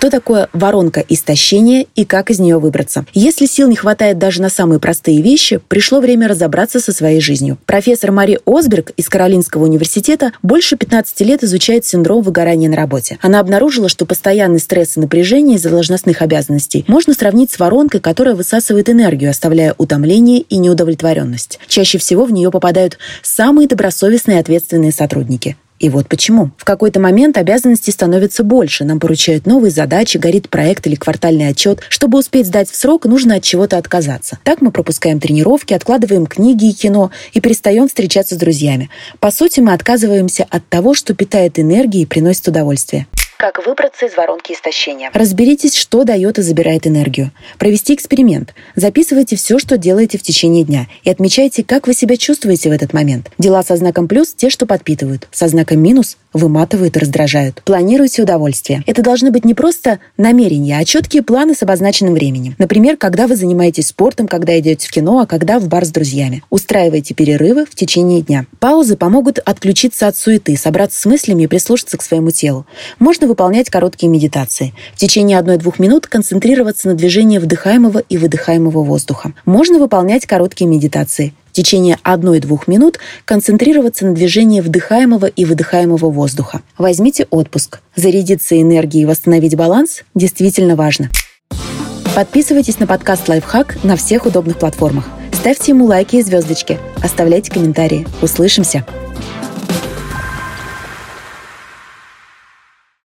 Что такое воронка истощения и как из нее выбраться? Если сил не хватает даже на самые простые вещи, пришло время разобраться со своей жизнью. Профессор Мари Осберг из Каролинского университета больше 15 лет изучает синдром выгорания на работе. Она обнаружила, что постоянный стресс и напряжение из-за должностных обязанностей можно сравнить с воронкой, которая высасывает энергию, оставляя утомление и неудовлетворенность. Чаще всего в нее попадают самые добросовестные и ответственные сотрудники. И вот почему. В какой-то момент обязанностей становится больше, нам поручают новые задачи, горит проект или квартальный отчет. Чтобы успеть сдать в срок, нужно от чего-то отказаться. Так мы пропускаем тренировки, откладываем книги и кино и перестаем встречаться с друзьями. По сути, мы отказываемся от того, что питает энергией и приносит удовольствие. Как выбраться из воронки истощения? Разберитесь, что дает и забирает энергию. Провести эксперимент. Записывайте все, что делаете в течение дня, и отмечайте, как вы себя чувствуете в этот момент. Дела со знаком плюс – те, что подпитывают. Со знаком минус – выматывают и раздражают. Планируйте удовольствие. Это должны быть не просто намерения, а четкие планы с обозначенным временем. Например, когда вы занимаетесь спортом, когда идете в кино, а когда в бар с друзьями. Устраивайте перерывы в течение дня. Паузы помогут отключиться от суеты, собраться с мыслями и прислушаться к своему телу. Можно выполнять короткие медитации. В течение 1-2 минут концентрироваться на движении вдыхаемого и выдыхаемого воздуха. Можно выполнять короткие медитации. В течение 1-2 минут концентрироваться на движении вдыхаемого и выдыхаемого воздуха. Возьмите отпуск. Зарядиться энергией и восстановить баланс действительно важно. Подписывайтесь на подкаст «Лайфхак» на всех удобных платформах. Ставьте ему лайки и звездочки. Оставляйте комментарии. Услышимся!